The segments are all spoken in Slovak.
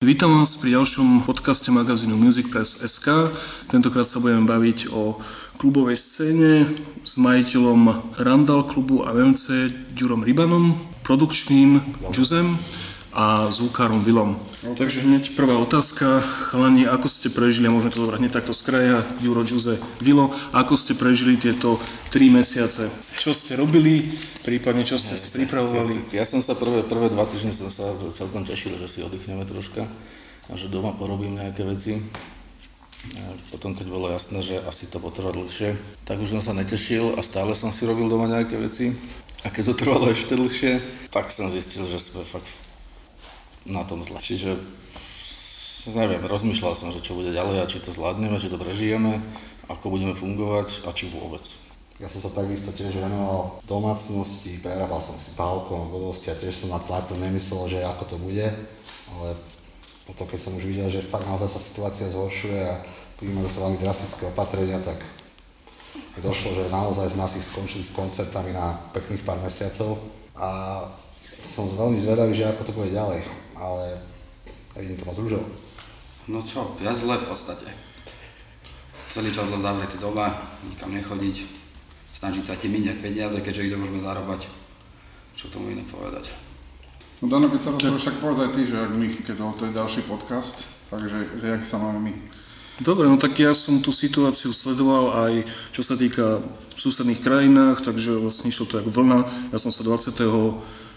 Vítam vás pri ďalšom podcaste magazínu Music Press SK. Tentokrát sa budeme baviť o klubovej scéne s majiteľom Randall klubu a MC Ďurom Rybanom, produkčným Juzem a zvukárom Vilom. No, takže hneď prvá otázka. Chalani, ako ste prežili, a môžeme to zobrať hneď takto z kraja, Juro, Juze, Vilo, ako ste prežili tieto tri mesiace? Čo ste robili, prípadne čo ste ja, si pripravovali? Ja som sa prvé, prvé dva týždne som sa celkom tešil, že si oddychneme troška a že doma porobím nejaké veci. A potom, keď bolo jasné, že asi to potrvá dlhšie, tak už som sa netešil a stále som si robil doma nejaké veci. A keď to trvalo ešte dlhšie, tak som zistil, že sme fakt na tom zle. Čiže neviem, rozmýšľal som, že čo bude ďalej a či to zvládneme, či to prežijeme, ako budeme fungovať a či vôbec. Ja som sa takisto tiež venoval domácnosti, prerábal som si pálkom, blbosti a tiež som na tlaku nemyslel, že ako to bude, ale potom keď som už videl, že fakt naozaj sa situácia zhoršuje a príjmajú sa veľmi drastické opatrenia, tak došlo, že naozaj sme asi skončili s koncertami na pekných pár mesiacov a som veľmi zvedavý, že ako to bude ďalej ale vidím to moc rúžov. No čo, ja zle v podstate. Celý čas len zavretý doma, nikam nechodiť, snažiť sa ti míňať peniaze, keďže ich môžeme zarábať. Čo tomu iné povedať? No Dano, keď sa rozhodol, však povedz aj ty, že ak my, keď to je ďalší podcast, takže že jak sa máme my. Dobre, no tak ja som tú situáciu sledoval aj čo sa týka v susedných krajinách, takže vlastne išlo to ako vlna. Ja som sa 20.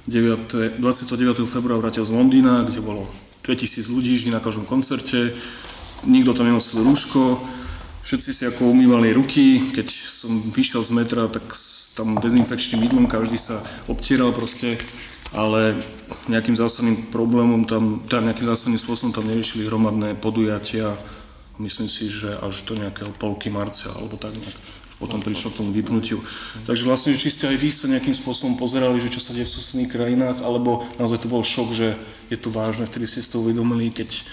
9, 29. februára vrátil z Londýna, kde bolo 2000 ľudí vždy na každom koncerte, nikto tam nenosil rúško, všetci si ako umývali ruky, keď som vyšiel z metra, tak tam dezinfekčným mydlom každý sa obtieral proste, ale nejakým zásadným problémom tam, teda nejakým zásadným spôsobom tam neriešili hromadné podujatia, myslím si, že až do nejakého polky marca alebo tak nejak potom prišlo k tomu vypnutiu. Takže vlastne, či ste aj vy sa nejakým spôsobom pozerali, že čo sa deje v susedných krajinách, alebo naozaj to bol šok, že je to vážne, vtedy ste si to uvedomili, keď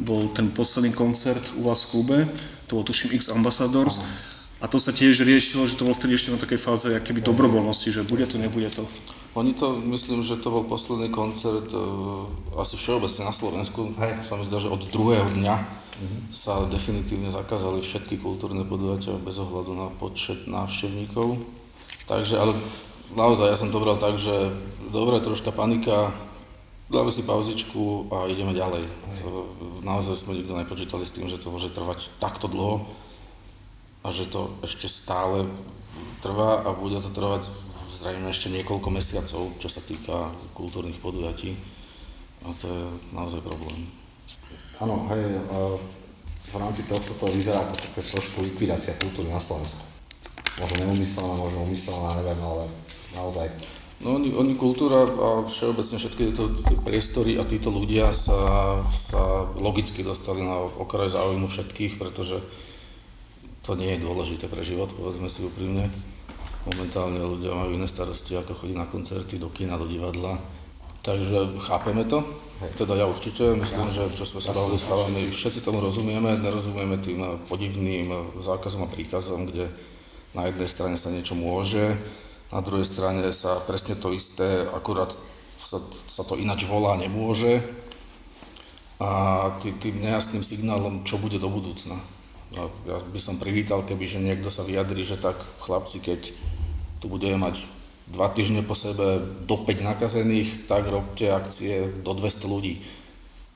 bol ten posledný koncert u vás v klube, to bol tuším X Ambassadors, a to sa tiež riešilo, že to bolo vtedy ešte na takej fáze keby dobrovoľnosti, že bude to, nebude to. Oni to, myslím, že to bol posledný koncert uh, asi všeobecne na Slovensku. Hej. Sa mi zdá, že od druhého dňa sa definitívne zakázali všetky kultúrne podujatia bez ohľadu na počet návštevníkov. Takže, ale naozaj ja som to bral tak, že dobre, troška panika, dáme si pauzičku a ideme ďalej. To, naozaj sme nikto nepočítali s tým, že to môže trvať takto dlho a že to ešte stále trvá a bude to trvať zrejme ešte niekoľko mesiacov, čo sa týka kultúrnych podujatí. A to je naozaj problém. Áno, hej, v rámci tohto to vyzerá ako také trošku likvidácia kultúry na Slovensku. Možno neumyslená, možno umyslená, neviem, ale naozaj. No oni, oni kultúra a všeobecne všetky tieto priestory a títo ľudia sa, sa logicky dostali na okraj záujmu všetkých, pretože to nie je dôležité pre život, povedzme si úprimne. Momentálne ľudia majú iné starosti, ako chodí na koncerty, do kina, do divadla. Takže chápeme to, teda ja určite, myslím, že čo sme sa bavili s chalami, všetci tomu rozumieme, nerozumieme tým podivným zákazom a príkazom, kde na jednej strane sa niečo môže, na druhej strane sa presne to isté, akurát sa, sa to ináč volá, nemôže. A tý, tým nejasným signálom, čo bude do budúcna. A ja by som privítal, keby že niekto sa vyjadri, že tak chlapci, keď tu budeme mať dva týždne po sebe do 5 nakazených, tak robte akcie do 200 ľudí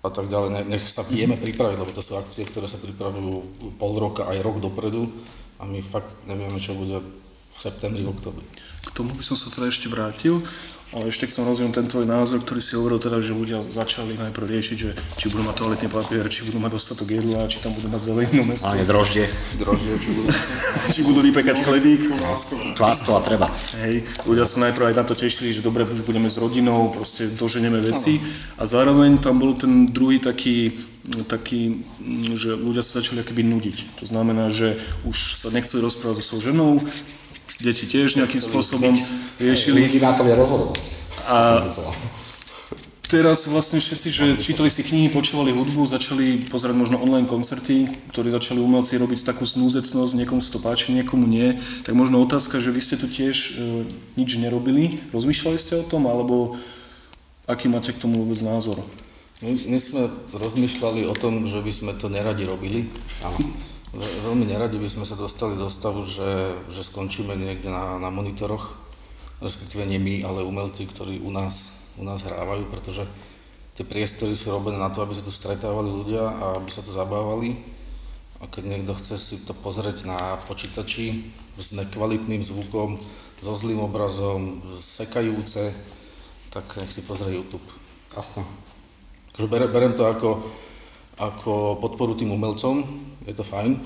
a tak ďalej. Nech sa vieme mhm. pripraviť, lebo to sú akcie, ktoré sa pripravujú pol roka aj rok dopredu a my fakt nevieme, čo bude v septembri, oktobri. K tomu by som sa teda ešte vrátil. Ale ešte chcem rozvinúť ten tvoj názor, ktorý si hovoril teda, že ľudia začali najprv riešiť, že či budú mať toaletný papier, či budú mať dostatok jedla, či tam budú mať zelenú mesto. A nie droždie. Droždie, či budú, či budú vypekať chlebík. Klásko a treba. Hej, ľudia sa najprv aj na to tešili, že dobre, už budeme s rodinou, proste doženeme veci. A zároveň tam bol ten druhý taký taký, že ľudia sa začali akoby nudiť. To znamená, že už sa nechceli rozprávať so svojou ženou, deti tiež nejakým spôsobom riešili. A teraz vlastne všetci, že čítali si knihy, počúvali hudbu, začali pozerať možno online koncerty, ktorí začali umelci robiť takú snúzecnosť, niekomu sa to páči, niekomu nie. Tak možno otázka, že vy ste tu tiež e, nič nerobili, rozmýšľali ste o tom, alebo aký máte k tomu vôbec názor? My, my sme rozmýšľali o tom, že by sme to neradi robili. Áno. Ve- Veľmi neradi by sme sa dostali do stavu, že, že skončíme niekde na, na monitoroch, respektíve nie my, ale umelci, ktorí u nás, u nás hrávajú, pretože tie priestory sú robené na to, aby sa tu stretávali ľudia a aby sa tu zabávali. A keď niekto chce si to pozrieť na počítači s nekvalitným zvukom, so zlým obrazom, sekajúce, tak nech si pozrie YouTube. Jasno. Berem to ako, ako podporu tým umelcom, je to fajn,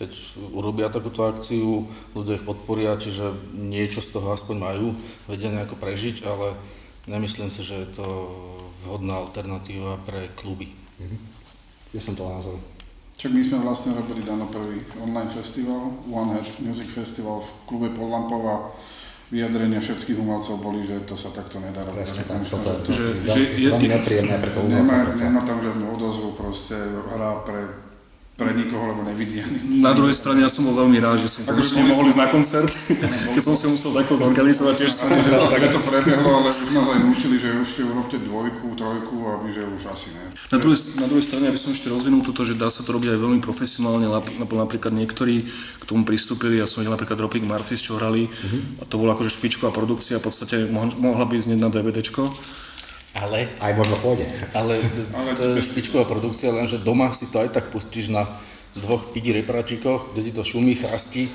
keď urobia takúto akciu, ľudia ich podporia, čiže niečo z toho aspoň majú, vedia nejako prežiť, ale nemyslím si, že je to vhodná alternatíva pre kluby. Tiež som to názor. Čak my sme vlastne robili Dano prvý online festival, One Head Music Festival v klube Podlampov a vyjadrenia všetkých umelcov boli, že to sa takto nedá robiť. Presne Že toto je, to- to, že- je, že je, to veľmi nepríjemné pre Nemá, umelca. predsa. nemá tam žiadnu odozvu, proste hrá pre, pre nikoho, lebo nevidí ani Na druhej strane ja som bol veľmi rád, že som konečne mohol ísť na koncert, keď som si musel takto zorganizovať, tiež som to, tak že to prebehlo, ale už nás aj nutili, že ešte urobte dvojku, trojku a my, že už asi ne. Na druhej, na druhej strane, aby som ešte rozvinul toto, že dá sa to robiť aj veľmi profesionálne, napríklad niektorí k tomu pristúpili, ja som videl napríklad Droping Murphys, čo hrali, a to bola akože špičková produkcia, v podstate moh- mohla by znieť na DVDčko. Ale Aj možno pôjde. Ale, to je špičková produkcia, lenže doma si to aj tak pustíš na dvoch pidi repráčikoch, kde ti to šumí, chrastí,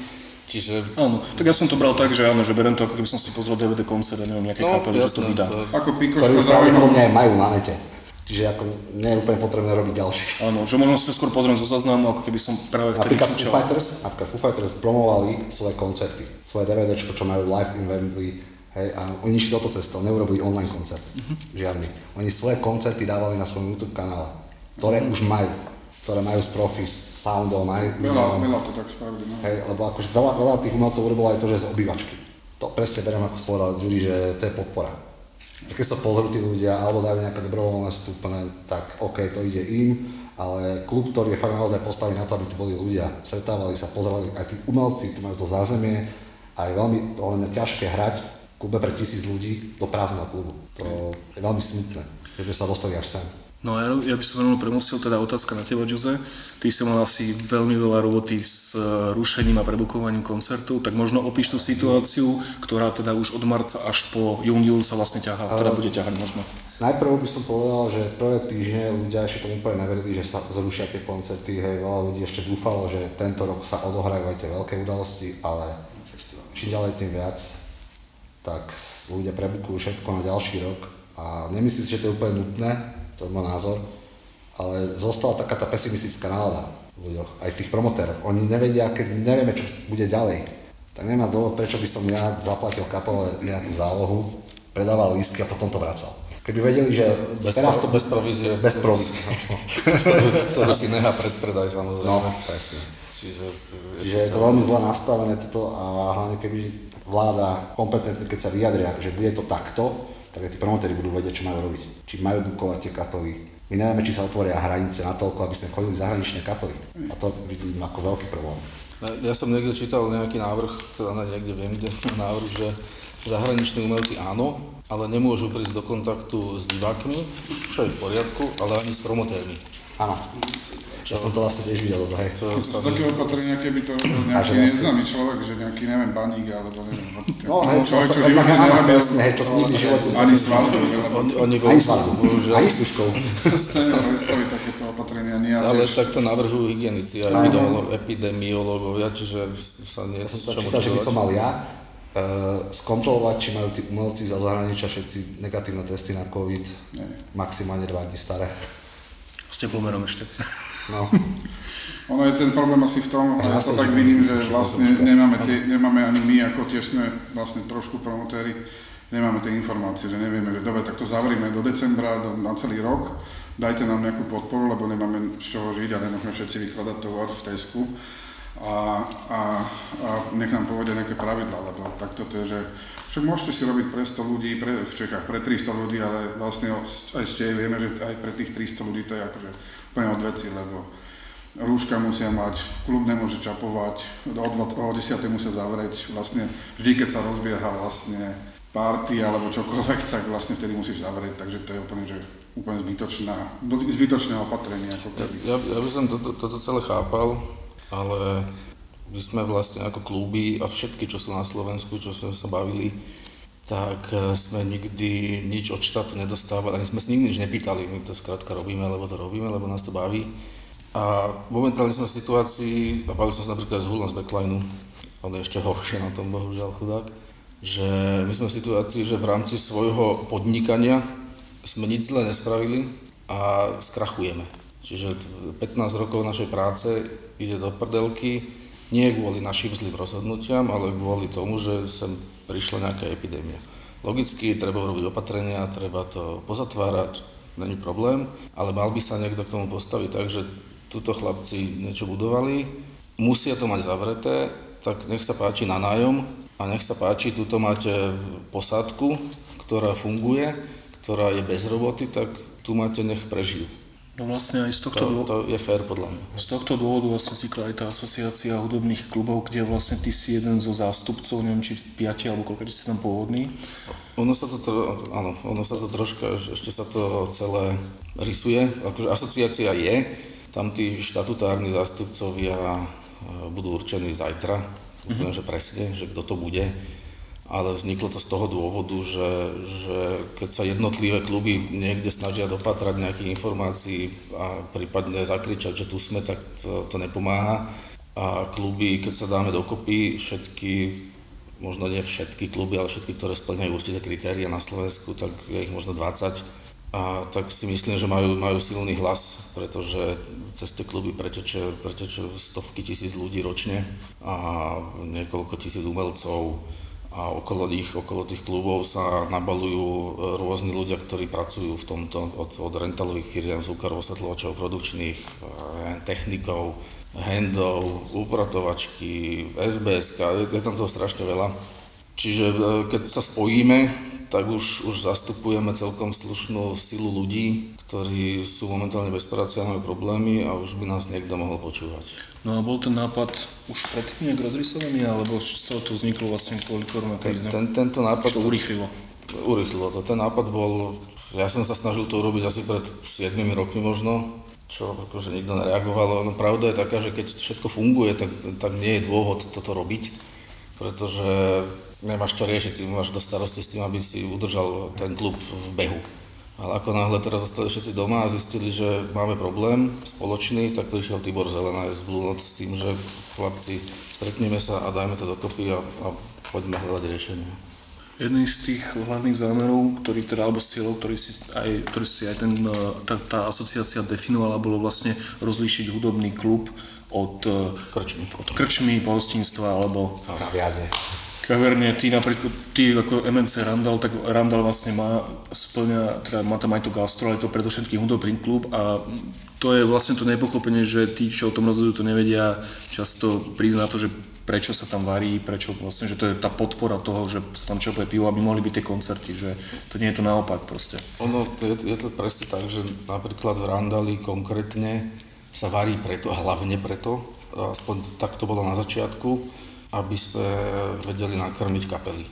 čiže... Áno, tak ja som to bral tak, že áno, že berem to, ako keby som si pozrel DVD koncert, a neviem, nejaké No, kapely, že to vydá. to- Ako Pikoško zaujímavé. aj majú na nete. Čiže ako nie je úplne potrebné robiť ďalší. Áno, že možno si to skôr pozriem zo záznamu, ako keby som práve vtedy Napríklad Foo čučal. Fighters, napríklad Foo Fighters promovali svoje koncerty, svoje DVDčko, čo majú live in Wembley, hej, a oni išli toto cestou, neurobili online koncert, žiadny. Oni svoje koncerty dávali na svojom YouTube kanále, ktoré už majú, ktoré majú z Profis, Soundom, aj Veľa, veľa to tak spravili, no. Hej, lebo akože veľa, veľa tých umelcov urobilo aj to, že z obývačky. To presne beriem, ako povedal Judy, že to je podpora. Keď sa pozrú tí ľudia, alebo dajú nejaké dobrovoľné vstupné, tak OK, to ide im, ale klub, ktorý je fakt naozaj postavený na to, aby tu boli ľudia, stretávali sa, pozerali, aj tí umelci, tu majú to zázemie, a je veľmi mňa ťažké hrať klube pre tisíc ľudí do prázdneho klubu. To je veľmi smutné, že sa dostali až sem. No ja, ja by som veľmi premosil teda otázka na teba, Jose. Ty si mal asi veľmi veľa roboty s e, rušením a prebukovaním koncertov, tak možno opíš tú situáciu, ktorá teda už od marca až po jún, júl sa vlastne ťahá, ktorá bude ťahať možno. Najprv by som povedal, že prvé týždne ľudia ešte tomu úplne neverili, že sa zrušia tie koncerty. Hej, veľa ľudí ešte dúfalo, že tento rok sa odohrajú aj tie veľké udalosti, ale čím ďalej tým viac, tak ľudia prebukujú všetko na ďalší rok a nemyslím si, že to je úplne nutné, to je môj názor, ale zostala taká tá pesimistická nálada v ľuďoch, aj v tých promotéroch. Oni nevedia, keď nevieme, čo bude ďalej, tak nemá dôvod, prečo by som ja zaplatil kapele nejakú zálohu, predával lístky a potom to vracal. Keby vedeli, že Bez, teraz to bez provízie, bez provízie. ktorú, si nechá predpredaj samozrejme. No, presne. Čiže, Že je to veľmi zle nastavené toto a hlavne keby vláda kompetentne, keď sa vyjadria, že bude to takto, tak aj tí promotéri budú vedieť, čo majú robiť. Či majú bukovať tie kapely. My nevieme, či sa otvoria hranice na toľko, aby sme chodili zahraničné kapely. A to vidím ako veľký problém. Ja som niekde čítal nejaký návrh, teda niekde viem, kde návrh, že zahraniční umelci áno, ale nemôžu prísť do kontaktu s divákmi, čo je v poriadku, ale ani s promotérmi. Áno. Ja som to vlastne tiež videl, hej. To Z sa takého opatrenia, keby to že nejaký vlastne- neznámy človek, že nejaký, neviem, baník, alebo neviem, No hej, človek, čo to- živote nerobil presne, hej, čo nikdy živote ani On, oni Aj s bohužiaľ, aj s tuškou. neprestali takéto opatrenia, nie, ale vieš, takto navrhujú hygienici a epidemiológovia, čiže sa nie Ja som sa čítal, že by som mal ja uh, skontrolovať, či majú tí umelci za zahraničia všetci negatívne testy na COVID, Nie. maximálne 2 dní staré. S teplomerom ešte. No, Ono je ten problém asi v tom, že Ja to tak vidím, že vlastne nemáme, tie, nemáme ani my, ako tiež sme vlastne trošku promotéri, nemáme tie informácie, že nevieme, že dobre, tak to zavrime do decembra, do, na celý rok, dajte nám nejakú podporu, lebo nemáme z čoho žiť a nemôžeme všetci vykladať tovar v Tesku a, a, a nech nám povedia nejaké pravidlá, lebo takto to je, že však môžete si robiť pre 100 ľudí pre, v Čechách, pre 300 ľudí, ale vlastne aj ste vieme, že aj pre tých 300 ľudí to je akože úplne od veci, lebo rúška musia mať, klub nemôže čapovať, o, dva- o 10. musia zavrieť, vlastne vždy, keď sa rozbieha vlastne party alebo čokoľvek, tak vlastne vtedy musíš zavrieť, takže to je úplne, že úplne zbytočná, zbytočné opatrenie. Ako ja, ja, ja by som toto, toto celé chápal, ale my sme vlastne ako kluby a všetky, čo sú na Slovensku, čo sme sa bavili, tak e, sme nikdy nič od štátu nedostávali, ani sme si nikdy nič nepýtali, my to skrátka robíme, lebo to robíme, lebo nás to baví. A momentálne sme v situácii, a bavili sme sa napríklad s Hulom z Backlineu, on je ešte horšie na tom, bohužiaľ chudák, že my sme v situácii, že v rámci svojho podnikania sme nič zle nespravili a skrachujeme. Čiže 15 rokov našej práce ide do prdelky, nie kvôli našim zlým rozhodnutiam, ale kvôli tomu, že sem prišla nejaká epidémia. Logicky treba urobiť opatrenia, treba to pozatvárať, není problém, ale mal by sa niekto k tomu postaviť tak, že tuto chlapci niečo budovali, musia to mať zavreté, tak nech sa páči na nájom a nech sa páči, tuto máte posádku, ktorá funguje, ktorá je bez roboty, tak tu máte nech prežijú. No vlastne aj z tohto, to, dôvodu, to je fér podľa mňa. Z tohto dôvodu vlastne vznikla aj tá asociácia hudobných klubov, kde vlastne ty si jeden zo zástupcov, neviem či piati alebo koľko ste tam pôvodní. Ono sa to, áno, ono sa to troška, ešte sa to celé rysuje. Akože asociácia je, tam tí štatutárni zástupcovia e, budú určení zajtra, mm-hmm. že presne, že kto to bude ale vzniklo to z toho dôvodu, že, že keď sa jednotlivé kluby niekde snažia dopatrať nejakých informácií a prípadne zakričať, že tu sme, tak to, to nepomáha. A kluby, keď sa dáme dokopy, všetky, možno nie všetky kluby, ale všetky, ktoré splňajú určité kritéria na Slovensku, tak je ich možno 20. A tak si myslím, že majú, majú silný hlas, pretože cez tie kluby preteče, preteče stovky tisíc ľudí ročne a niekoľko tisíc umelcov, a okolo nich, okolo tých klubov sa nabalujú e, rôzni ľudia, ktorí pracujú v tomto, od, od rentalových firiem, zvukárov, osvetľovačov, produkčných, e, technikov, handov, upratovačky, SBS, je tam toho strašne veľa. Čiže e, keď sa spojíme, tak už, už zastupujeme celkom slušnú silu ľudí, ktorí sú momentálne bez práce a majú problémy a už by nás niekto mohol počúvať. No a bol ten nápad už predtým nejak rozrysovaný, alebo z to vzniklo vlastne kvôli koronakríze? Ten, tento nápad... to urychlilo? Urychlilo to. Ten nápad bol... Ja som sa snažil to urobiť asi pred 7 rokmi možno, čo akože nikto nereagoval. No pravda je taká, že keď všetko funguje, tak, tak nie je dôvod toto robiť, pretože nemáš čo riešiť, ty máš do starosti s tým, aby si udržal ten klub v behu. Ale ako náhle teraz zostali všetci doma a zistili, že máme problém spoločný, tak prišiel Tibor Zelená z Blue Note s tým, že chlapci, stretneme sa a dajme to dokopy a, a poďme hľadať riešenie. Jedný z tých hlavných zámerov, ktorý teda, alebo cieľov, ktorý si aj, ktorý si aj ten, tá, tá asociácia definovala, bolo vlastne rozlíšiť hudobný klub od krčmy, od krčmy pohostinstva alebo kaviarne. Kaverne, ty napríklad, ty ako MNC Randall, tak Randall vlastne má, splňa, teda má tam aj to gastro, ale to predovšetkým hudobný klub a to je vlastne to nepochopenie, že tí, čo o tom rozhodujú, to nevedia často prísť na to, že prečo sa tam varí, prečo vlastne, že to je tá podpora toho, že sa tam čopuje pivo, aby mohli byť tie koncerty, že to nie je to naopak proste. Ono, je, je to presne tak, že napríklad v Randali konkrétne sa varí preto, hlavne preto, aspoň tak to bolo na začiatku, aby sme vedeli nakrmiť kapely.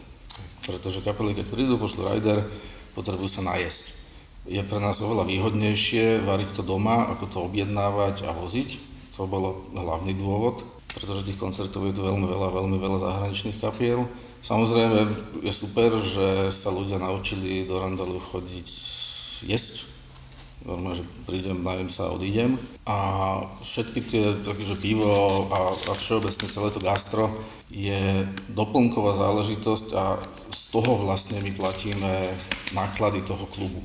Pretože kapely, keď prídu, pošlu rider, potrebujú sa najesť. Je pre nás oveľa výhodnejšie variť to doma, ako to objednávať a voziť. To bolo hlavný dôvod, pretože tých koncertov je tu veľmi veľa, veľmi veľa zahraničných kapiel. Samozrejme je super, že sa ľudia naučili do Randalu chodiť jesť, normálne, že prídem, najem sa a odídem. A všetky tie, takže pivo a, a všeobecne celé to gastro je doplnková záležitosť a z toho vlastne my platíme náklady toho klubu.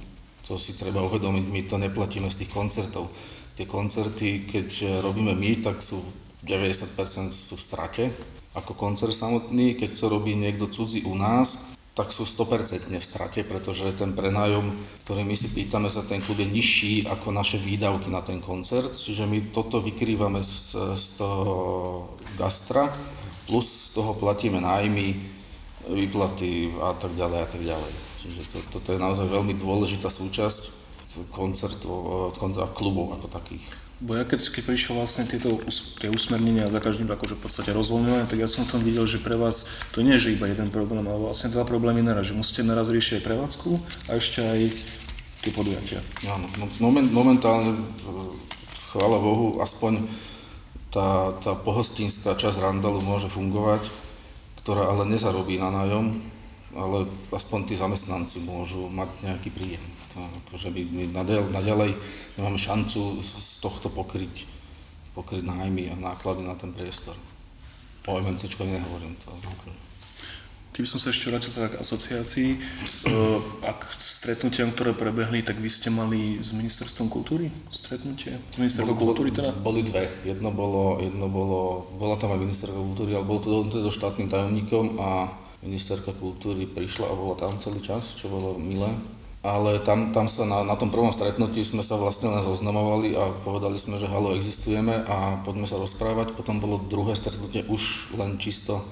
To si treba uvedomiť, my to neplatíme z tých koncertov. Tie koncerty, keď robíme my, tak sú 90% sú v strate ako koncert samotný, keď to robí niekto cudzí u nás, tak sú 100% v strate, pretože ten prenájom, ktorý my si pýtame za ten klub je nižší ako naše výdavky na ten koncert, čiže my toto vykrývame z, z toho gastra, plus z toho platíme nájmy, výplaty a tak ďalej a tak ďalej. Čiže to, toto je naozaj veľmi dôležitá súčasť koncertu, koncertu klubov ako takých. Bo ja keď, keď vlastne tieto tie usmernenia za každým akože v podstate rozvoľňované, tak ja som tam videl, že pre vás to nie je iba jeden problém, ale vlastne dva problémy naraz, že musíte naraz riešiť aj prevádzku a ešte aj tie podujatia. Áno, no, moment, momentálne, e, chvála Bohu, aspoň tá, tá pohostinská časť Randalu môže fungovať, ktorá ale nezarobí na nájom, ale aspoň tí zamestnanci môžu mať nejaký príjem. To, akože my, my naďalej nemáme šancu z tohto pokryť, pokryť nájmy a náklady na ten priestor. O MNCčko nehovorím. To, akože. Keby som sa ešte vrátil teda k asociácii, e, a k stretnutiam, ktoré prebehli, tak vy ste mali s ministerstvom kultúry stretnutie? S ministerstvom kultúry teda? Boli dve. Jedno bolo, jedno bolo, bola tam aj ministerka kultúry, ale bolo to do, do štátnym tajomníkom a ministerka kultúry prišla a bola tam celý čas, čo bolo milé. Ale tam, tam sa na, na tom prvom stretnutí sme sa vlastne len zoznamovali a povedali sme, že halo, existujeme a poďme sa rozprávať. Potom bolo druhé stretnutie už len čisto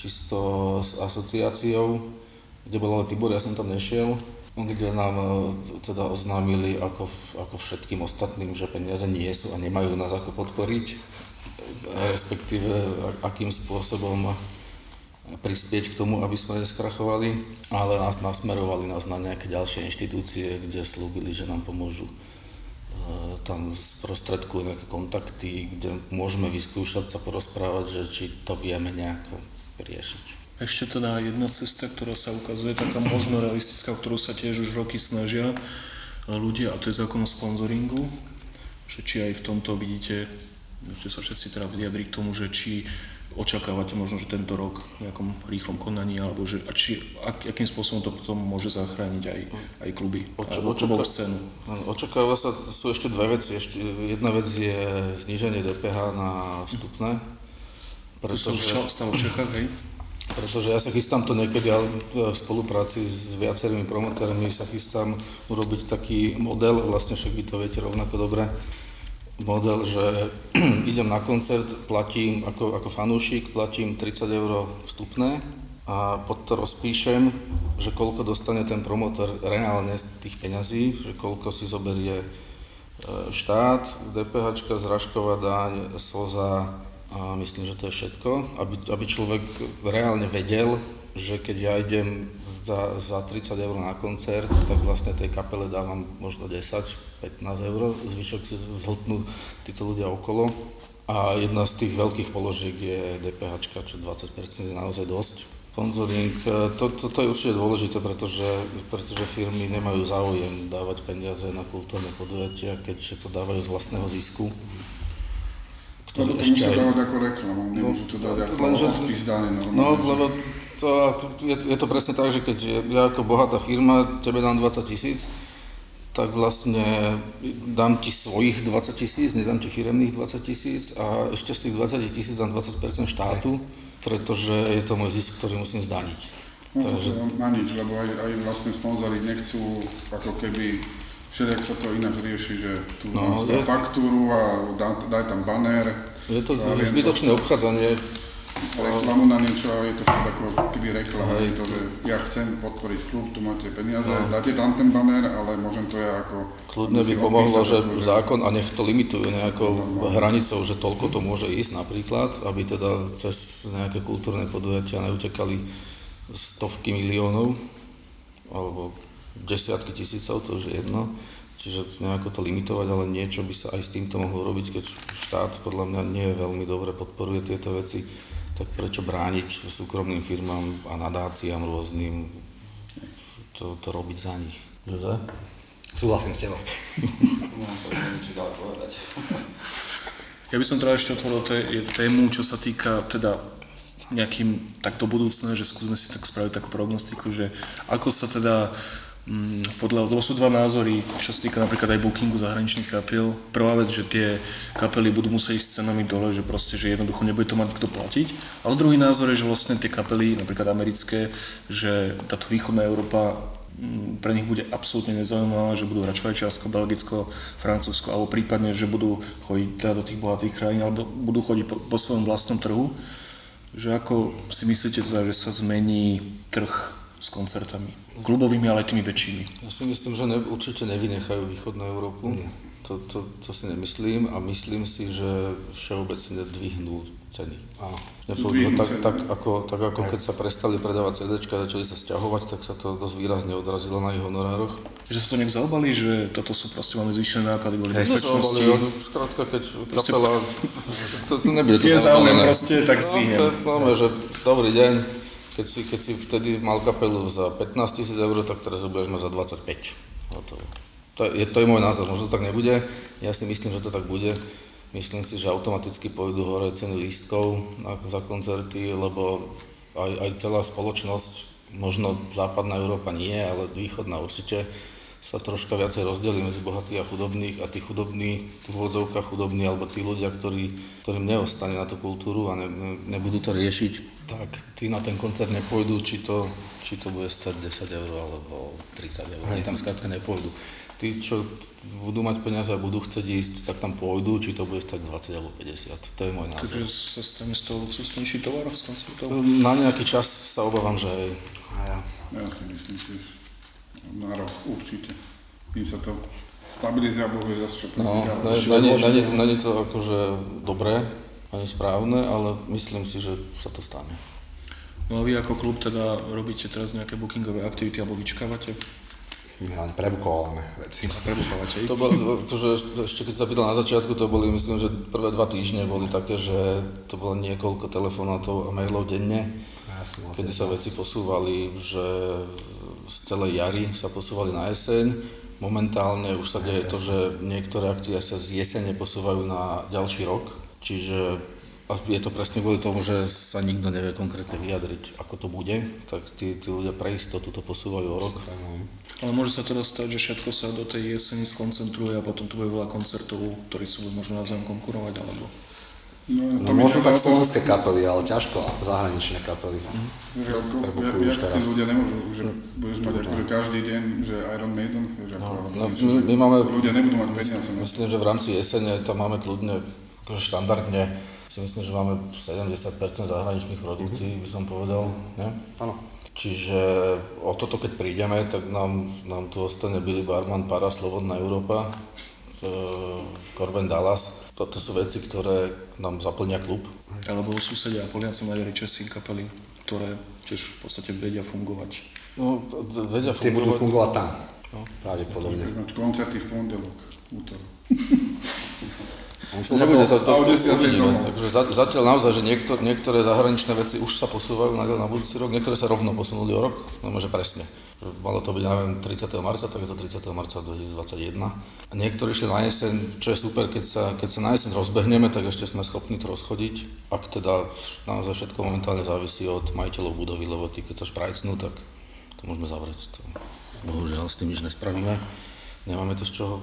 čisto s asociáciou, kde bol ale Tibor, ja som tam nešiel, kde nám e, teda oznámili ako, ako všetkým ostatným, že peniaze nie sú a nemajú nás ako podporiť, respektíve akým spôsobom prispieť k tomu, aby sme neskrachovali, ale nás nasmerovali nás na nejaké ďalšie inštitúcie, kde slúbili, že nám pomôžu e, tam sprostredkujú nejaké kontakty, kde môžeme vyskúšať sa porozprávať, že či to vieme nejako riešiť. Ešte teda jedna cesta, ktorá sa ukazuje, taká možno realistická, ktorú sa tiež už roky snažia ľudia, a to je zákon o sponzoringu, že či aj v tomto vidíte, ešte sa všetci teda vyjadri k tomu, že či očakávate možno, že tento rok v nejakom rýchlom konaní, alebo že, a či, ak, akým spôsobom to potom môže zachrániť aj, aj kluby, Oč, alebo scénu? Očakáva sa, sú ešte dve veci. Ešte, jedna vec je zníženie DPH na vstupné, pretože, to sú stav v Čechách, hej? Pretože ja sa chystám to niekedy, ale v spolupráci s viacerými promotérmi sa chystám urobiť taký model, vlastne však vy to viete rovnako dobre, model, že idem na koncert, platím ako, ako fanúšik, platím 30 eur vstupné a pod to rozpíšem, že koľko dostane ten promotor reálne z tých peňazí, že koľko si zoberie e, štát, DPH, zražková daň, SOZA, a myslím, že to je všetko, aby, aby človek reálne vedel, že keď ja idem za, za 30 eur na koncert, tak vlastne tej kapele dávam možno 10-15 eur, zvyšok si zhltnú títo ľudia okolo. A jedna z tých veľkých položiek je DPH, čo 20% je naozaj dosť. Sponsoring, e, to, to, to je určite dôležité, pretože, pretože firmy nemajú záujem dávať peniaze na kultúrne podujatia, keď to dávajú z vlastného zisku ktorý to ešte aj... dávať ako reklamu, nemôžu to dať ako lenže, odpis dáne normálne. No, lebo to, je, je to presne tak, že keď ja ako bohatá firma tebe dám 20 tisíc, tak vlastne dám ti svojich 20 tisíc, nedám ti firemných 20 tisíc a ešte z tých 20 tisíc dám 20% štátu, pretože je to môj zisk, ktorý musím zdaniť. No, Takže... na nič, lebo aj, aj vlastne sponzori nechcú ako keby Všelijak sa to ináč rieši, že tu no, je... faktúru a dá, daj tam banner. Je to zbytočné obchádzanie. Reklamu na niečo a je to fakt ako keby reklama. Je to, že ja chcem podporiť klub, tu máte peniaze, no. dáte tam ten banner, ale môžem to ja ako... Kľudne by pomohlo, že ako, zákon a nech to limitujú nejakou no, no. hranicou, že toľko to môže ísť napríklad, aby teda cez nejaké kultúrne podujatia neutekali stovky miliónov alebo desiatky tisícov, to už je jedno. Čiže nejako to limitovať, ale niečo by sa aj s týmto mohlo robiť, keď štát podľa mňa nie je veľmi dobre podporuje tieto veci, tak prečo brániť súkromným firmám a nadáciám rôznym to, to robiť za nich. Že? Súhlasím s tebou. No, to niečo ďalej povedať. Ja by som teda ešte otvoril tému, čo sa týka teda nejakým takto budúcne, že skúsme si tak spraviť takú prognostiku, že ako sa teda podľa, lebo sú dva názory, čo sa týka napríklad aj bookingu zahraničných kapiel. Prvá vec, že tie kapely budú musieť ísť cenami dole, že proste, že jednoducho nebude to mať kto platiť. Ale druhý názor je, že vlastne tie kapely, napríklad americké, že táto východná Európa mm, pre nich bude absolútne nezaujímavá, že budú hrať Švajčiarsko, Belgicko, Francúzsko, alebo prípadne, že budú chodiť teda do tých bohatých krajín, alebo budú chodiť po, po svojom vlastnom trhu. Že ako si myslíte teda, že sa zmení trh s koncertami. Klubovými, ale aj tými väčšími. Ja si myslím, že ne, určite nevynechajú východnú Európu. Nie. To, to, to si nemyslím a myslím si, že všeobecne dvihnú ceny. Áno. Nepôjdu, Zdvihnú tak, ceny. tak, ako, tak ako keď sa prestali predávať CD, začali sa stiahovať, tak sa to dosť výrazne odrazilo na ich honorároch. Že sa to nejak zaobalí, že toto sú proste máme zvýšené náklady kvôli No, bezpečnosti. oni, skrátka, keď kapela, to, to nebude to Je záujem proste, tak No, je známe, že dobrý deň, keď si, keď si vtedy mal kapelu za 15 tisíc eur, tak teraz budeš mať za 25. Hotovo. To je, to je môj názor, možno to tak nebude, ja si myslím, že to tak bude. Myslím si, že automaticky pôjdu hore ceny lístkov na, za koncerty, lebo aj, aj celá spoločnosť, možno západná Európa nie, ale východná určite, sa troška viacej rozdelí medzi bohatých a chudobných a tí chudobní, v úvodzovkách chudobní, alebo tí ľudia, ktorí, ktorým neostane na tú kultúru a ne, ne, nebudú to riešiť, tak tí na ten koncert nepôjdu, či to, či to bude stať 10 eur alebo 30 eur. Oni tam skrátka nepôjdu. Tí, čo budú mať peniaze a budú chcieť ísť, tak tam pôjdu, či to bude stať 20 alebo 50. To je môj názor. Takže sa stane z toho luxusnejší tovar z koncertov. Na nejaký čas sa obávam, že hej. Ja si myslím tiež. Na rok určite. Kým sa to stabilizuje a vie zase čo No, príde. není, není, není to akože dobré, ani správne, ale myslím si, že sa to stane. No a vy ako klub teda robíte teraz nejaké bookingové aktivity alebo vyčkávate? My len prebukováme veci. A prebukávate ich? To bol, akože, ešte keď sa pýtal na začiatku, to boli, myslím, že prvé dva týždne boli také, že to bolo niekoľko telefonátov a mailov denne, Ja som mal kedy sa veci posúvali, že z celej jary sa posúvali na jeseň. Momentálne už sa deje to, že niektoré akcie sa z jesene posúvajú na ďalší rok, čiže a je to presne kvôli tomu, že sa nikto nevie konkrétne vyjadriť, ako to bude, tak tí, tí ľudia pre istotu to posúvajú o rok. Ale môže sa teda stať, že všetko sa do tej jeseni skoncentruje a potom tu bude veľa koncertov, ktorí sú možno navzájom konkurovať, alebo... No, No možno tak slovenské kapely, ale ťažko zahraničné kapely. Že ako, jak, už tí teraz. ľudia nemôžu, že budeš mať akože každý deň, že Iron Maiden, že ako, no, niečo, my- máme- ľudia nebudú mať peniaze. No. Myslím, že v rámci jesene tam máme kľudne, akože štandardne, si myslím, že máme 70% zahraničných produkcií, by som povedal, ne? Áno. Čiže o toto, keď prídeme, tak nám, nám tu ostane Billy Barman, Para, Slobodná Európa, e, Corben Dallas. Toto sú veci, ktoré nám zaplnia klub. Alebo susedia Poliaci Maďari Česi kapely, ktoré tiež v podstate vedia fungovať. No, vedia Tie budú fungovať. fungovať tam. No. Pravdepodobne. Mať koncerty v pondelok, útorok. On sa Nebude to, to, to, to 10. uvidíme. Takže za, zatiaľ naozaj, že niektor, niektoré zahraničné veci už sa posúvajú na, na budúci rok, niektoré sa rovno posunuli o rok, no že presne. Malo to byť, neviem, 30. marca, tak je to 30. marca 2021. A niektorí išli na jeseň, čo je super, keď sa, keď sa na jeseň rozbehneme, tak ešte sme schopní to rozchodiť. Ak teda naozaj všetko momentálne závisí od majiteľov budovy, lebo tí, keď sa šprajcnú, tak to môžeme zavrieť. To, bohužiaľ s tým nič nespravíme. Nemáme to z čoho uh,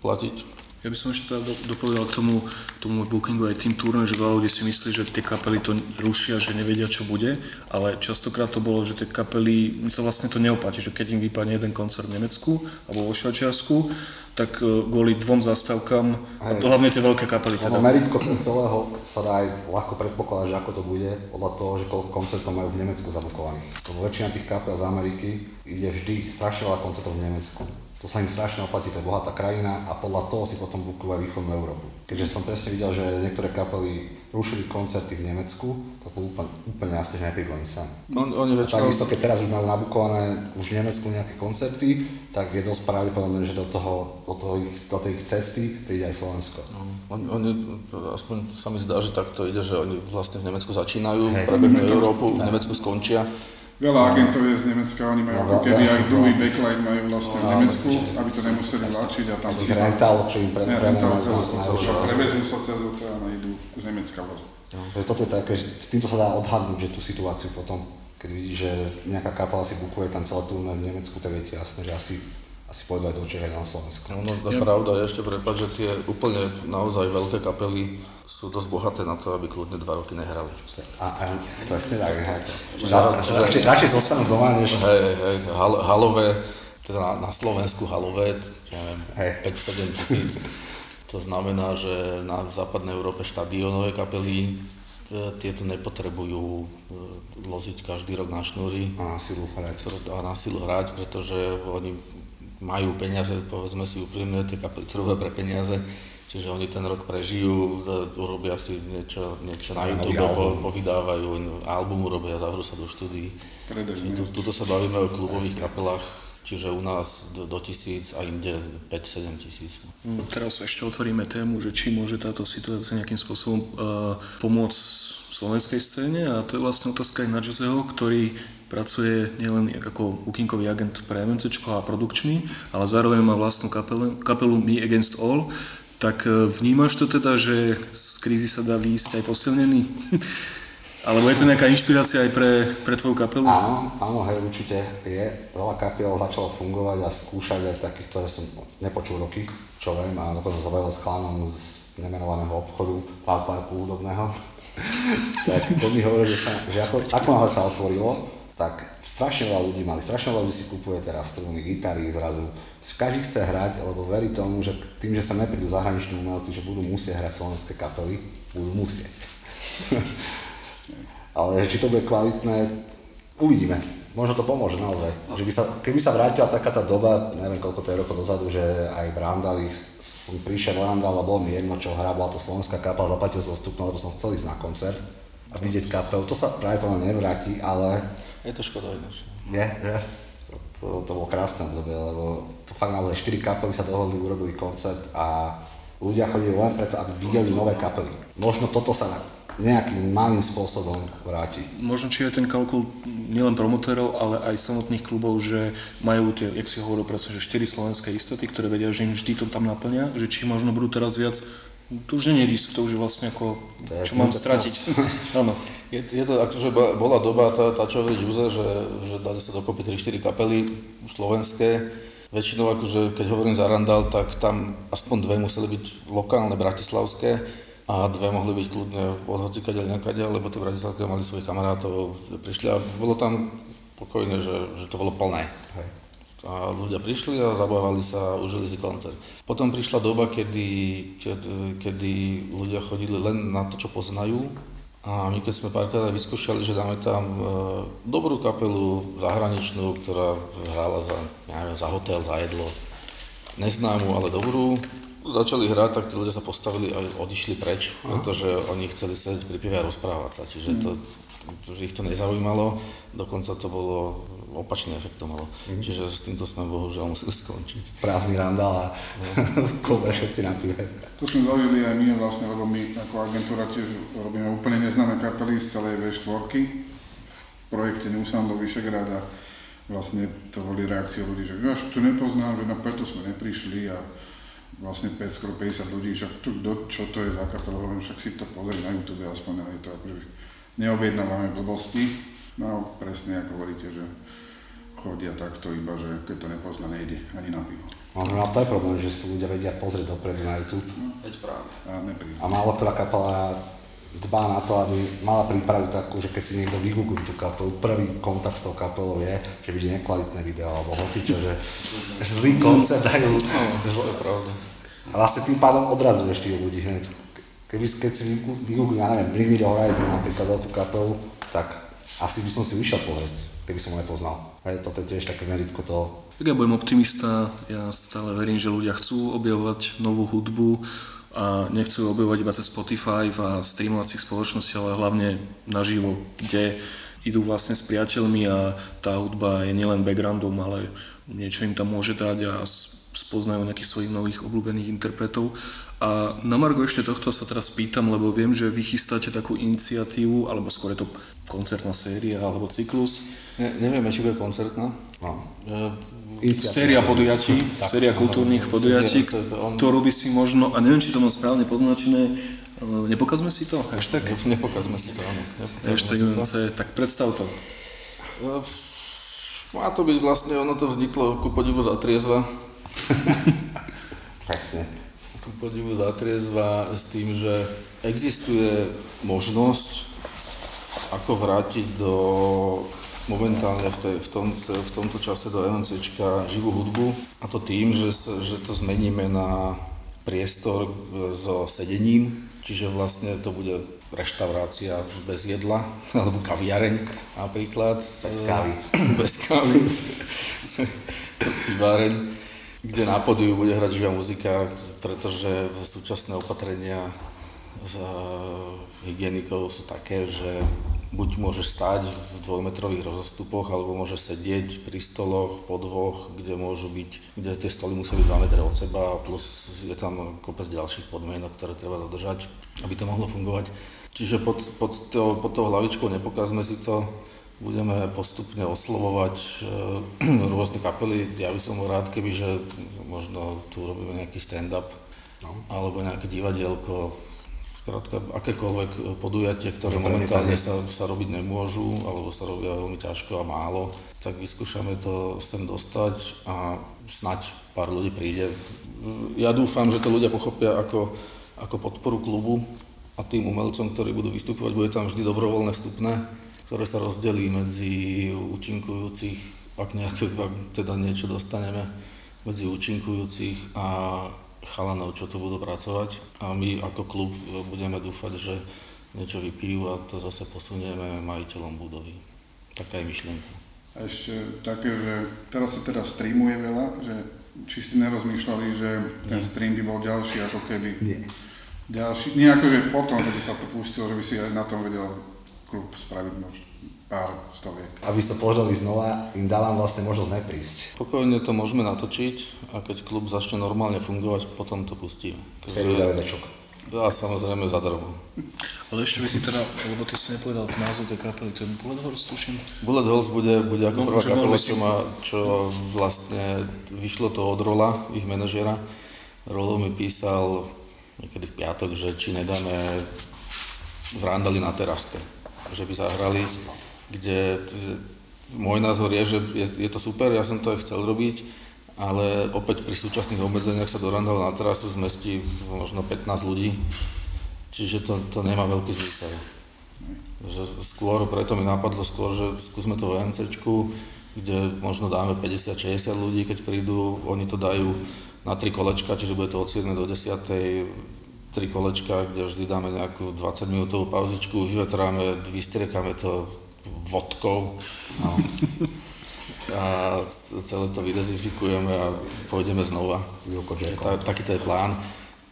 platiť. Ja by som ešte teda do- dopovedal k tomu, tomu bookingu aj tým turné, že veľa ľudí si myslí, že tie kapely to rušia, že nevedia, čo bude, ale častokrát to bolo, že tie kapely, sa vlastne to neoplatí, že keď im vypadne jeden koncert v Nemecku alebo vo Švajčiarsku, tak e, kvôli dvom zastávkam, to hlavne tie veľké kapely teda. meritko celého sa dá aj ľahko predpokladať, že ako to bude, podľa toho, že koľko koncertov majú v Nemecku zabukovaných. Lebo väčšina tých kapel z Ameriky ide vždy strašne veľa koncertov v Nemecku. To sa im strašne oplatí, to je bohatá krajina a podľa toho si potom bukujú aj východnú Európu. Keďže som presne videl, že niektoré kapely rušili koncerty v Nemecku, to bolo úplne, úplne jasné, že neprídu ani sem. On, oni A väčšinou... takisto, keď teraz už majú nabukované už v Nemecku nejaké koncerty, tak je dosť pravdepodobné, že do, toho, do, toho ich, do tej ich cesty príde aj Slovensko. Oni, oni, aspoň sa mi zdá, že takto ide, že oni vlastne v Nemecku začínajú, Hej. prebehnú Európu, v Nemecku skončia. Veľa agentov je z Nemecka, oni majú No, ako veľa- keby aj veľa- druhý backline majú vlastne v Nemecku, aby to nemuseli vláčiť a tam Ich rental, čo im pre, Ne, pre, rental pre, cez vlastne prevezú sa cez oceán a idú z Nemecka vlastne. Toto je také, že s týmto sa dá odhadnúť, že tú situáciu potom, keď vidíš, že nejaká kapela si bukuje tam celé turné v Nemecku, tak viete jasné, že asi, asi aj do Čech aj na Slovensko. No, no, pravda. Je ešte prepáč, že tie úplne naozaj veľké kapely sú dosť bohaté na to, aby kľudne dva roky nehrali. A, a presne tak, hej. Ra- Radšej, zostanú doma, než... Hej, hej, hal, halové, teda na, na Slovensku halové, neviem, Hej. 5-7 tisíc. To znamená, že na v západnej Európe štadiónové kapely t- tieto nepotrebujú e, loziť každý rok na šnúry A na silu hrať. a na silu hrať, pretože oni majú peniaze, povedzme si úprimne, tie kapely pre peniaze, čiže oni ten rok prežijú, e, urobia si niečo, niečo na YouTube, po, album. povydávajú, album urobia, zavrú sa do štúdií. Tuto sa bavíme o klubových kapelách, čiže u nás do, do tisíc a inde 5-7 tisíc. Mm, Teraz ešte otvoríme tému, že či môže táto situácia nejakým spôsobom uh, pomôcť slovenskej scéne a to je vlastne otázka aj na Joseho, ktorý pracuje nielen ako bookingový agent pre MNCčko a produkčný, ale zároveň má vlastnú kapelu, kapelu Me Against All. Tak uh, vnímaš to teda, že z krízy sa dá výjsť aj posilnený? Alebo je to nejaká inšpirácia aj pre, pre tvoju kapelu? Áno, áno, hej, určite je. Veľa kapiel začalo fungovať a skúšať aj takých, ktoré som nepočul roky, čo viem, a dokonca bavil s klanom z nemenovaného obchodu, Pár Parku údobného. tak to mi hovorí, že, že ako, ako sa otvorilo, tak strašne veľa ľudí mali, strašne veľa ľudí si kupuje teraz struny, gitary zrazu. Každý chce hrať, lebo verí tomu, že tým, že sa neprídu zahraniční umelci, že budú musieť hrať slovenské kapely, budú musieť. Ale či to bude kvalitné, uvidíme. Možno to pomôže naozaj. Že by sa, keby sa vrátila taká tá doba, neviem koľko to je rokov dozadu, že aj v Randali som prišiel do Randala, bolo mi jedno, čo hrá, bola to slovenská kapela, zaplatil som vstupnú, lebo som chcel ísť na koncert a vidieť kapel. To sa práve mňa nevráti, ale Je to škoda ináč. je, že? To, to bolo krásne obdobie, lebo to fakt naozaj 4 kapely sa dohodli, urobili koncert a ľudia chodili len preto, aby videli nové kapely. Možno toto sa nejakým malým spôsobom vráti. Možno či je ten kalkul nielen promotérov, ale aj samotných klubov, že majú tie, jak si hovoril presne, že 4 slovenské istoty, ktoré vedia, že im vždy to tam naplňa, že či možno budú teraz viac, to už nie je risk, to už je vlastne ako, To čo mám stratiť. Áno. Je, je to akože bo- bola doba, tá, tá čo hovorí Žuze, že, že dali sa dokopy 3-4 kapely slovenské. Väčšinou akože, keď hovorím za Randall, tak tam aspoň dve museli byť lokálne, bratislavské a dve mohli byť kľudne od hocikaďa nakaďa, lebo tie bratislavské mali svojich kamarátov, prišli a bolo tam pokojne, že, že to bolo plné. Hej. A ľudia prišli a zabávali sa, užili si koncert. Potom prišla doba, kedy, kedy, kedy ľudia chodili len na to, čo poznajú. A my keď sme párkrát aj vyskúšali, že dáme tam e, dobrú kapelu zahraničnú, ktorá hrála za, ja neviem, za hotel, za jedlo, neznámu, ale dobrú, začali hrať, tak tí ľudia sa postavili a odišli preč, pretože oni chceli sedieť pri pive a rozprávať sa, čiže to, že ich to nezaujímalo, dokonca to bolo opačný efekt to malo. Čiže s týmto sme bohužiaľ museli skončiť. Prázdny randál a v klube všetci na pive. To sme zažili aj my vlastne, lebo my ako agentúra tiež robíme úplne neznáme kapely z celej V4 v projekte Newsound do Vyšegrad a vlastne to boli reakcie ľudí, že ja tu nepoznám, že no preto sme neprišli a vlastne 5, skoro 50 ľudí, kto, čo to je za kapelu, hovorím, však si to pozri na YouTube aspoň, ale je to akože neobjednávame blbosti, no presne ako hovoríte, že chodia takto iba, že keď to nepozná, nejde ani na pivo. Možno a to je problém, že si ľudia vedia pozrieť dopredu na YouTube Veď práve. A nepríde. a málo ktorá kapela dbá na to, aby mala prípravu takú, že keď si niekto vygooglí tú kapelu, prvý kontakt s tou kapelou je, že vidí nekvalitné video alebo hocičo, že zlý koncert dajú To je pravda. a vlastne tým pádom odradzuješ tých ľudí hneď. Keby, keď si vygooglí, ja neviem, Bring Me The Horizon napríklad veľkú kapelu, tak asi by som si vyšiel pozrieť, keby som ho nepoznal. Toto je tiež také meritko toho. Tak ja budem optimista, ja stále verím, že ľudia chcú objavovať novú hudbu a nechcú objavovať iba cez Spotify a streamovacích spoločností, ale hlavne naživo, kde idú vlastne s priateľmi a tá hudba je nielen backgroundom, ale niečo im tam môže dať a spoznajú nejakých svojich nových obľúbených interpretov. A na Margo ešte tohto sa teraz pýtam, lebo viem, že vy chystáte takú iniciatívu, alebo skôr je to koncertná séria alebo cyklus, Ne, nevieme, či bude koncertná. No. E. Séria podujatí, Tak, séria áno. kultúrnych podujatí, to on- ktorú by si možno, a neviem, či to mám správne poznačené, ale nepokazme si to? Hashtag? Ne, nepokazme si to, áno. Hashtag si to. UNC, tak predstav to. E, Má to byť vlastne, ono to vzniklo ku podivu za triezva. Presne. Ku podivu za triezva s tým, že existuje možnosť ako vrátiť do momentálne v, tej, v, tom, v tomto čase do MNCčka živú hudbu a to tým, že, že to zmeníme na priestor e, so sedením, čiže vlastne to bude reštaurácia bez jedla, alebo kaviareň napríklad. Bez kávy. Bez kávy. Piváreň. Kde na pódiu bude hrať živá muzika, pretože súčasné opatrenia z hygienikov sú také, že buď môžeš stáť v dvojmetrových rozostupoch, alebo môže sedieť pri stoloch po dvoch, kde môžu byť, kde tie stoly musia byť 2 metre od seba, plus je tam kopec ďalších podmienok, ktoré treba dodržať, aby to mohlo fungovať. Čiže pod, pod, to, pod tou hlavičkou nepokazme si to, budeme postupne oslovovať e, rôzne kapely. Ja by som bol rád, keby, že možno tu robíme nejaký stand-up, no. alebo nejaké divadielko, Skrátka, akékoľvek podujatie, ktoré momentálne sa, sa robiť nemôžu, alebo sa robia veľmi ťažko a málo, tak vyskúšame to sem dostať a snať pár ľudí príde. Ja dúfam, že to ľudia pochopia ako, ako podporu klubu a tým umelcom, ktorí budú vystupovať, bude tam vždy dobrovoľné vstupné, ktoré sa rozdelí medzi účinkujúcich, ak, nejaké, ak teda niečo dostaneme, medzi účinkujúcich a chalanov, čo tu budú pracovať a my ako klub budeme dúfať, že niečo vypijú a to zase posunieme majiteľom budovy. Taká je myšlienka. A ešte také, že teraz sa teda streamuje veľa, že či ste nerozmýšľali, že ten stream by bol ďalší ako keby... Nie. Ďalší, nie ako, že potom, že by sa to pustilo, že by si aj na tom vedel klub spraviť možno pár stoviek. Aby ste to požadali znova, im dávam vlastne možnosť neprísť. Spokojne to môžeme natočiť a keď klub začne normálne fungovať, potom to pustíme. Keď vedia čo. A samozrejme zadarmo. Ale ešte by si teda, lebo ty si nepovedal ten názov tej kapely, to je Bullet Horse, tuším? Bullet Horse bude, bude ako No, prvá že kapela, mohli čo, má, čo vlastne vyšlo to od Rola, ich manažera. Rolo mi písal niekedy v piatok, že či nedáme v Randali na teraske, že by zahrali, kde môj názor je, že je, je to super, ja som to aj chcel robiť, ale opäť pri súčasných obmedzeniach sa do Randala na terasu zmestí možno 15 ľudí, čiže to, to nemá veľký zmysel. Že skôr, preto mi napadlo skôr, že skúsme to v MCčku, kde možno dáme 50-60 ľudí, keď prídu, oni to dajú na tri kolečka, čiže bude to od 7 do 10 tri kolečka, kde vždy dáme nejakú 20 minútovú pauzičku, vyvetráme, vystriekame to vodkou no. a celé to vydezinfikujeme a pôjdeme znova. Takýto je plán.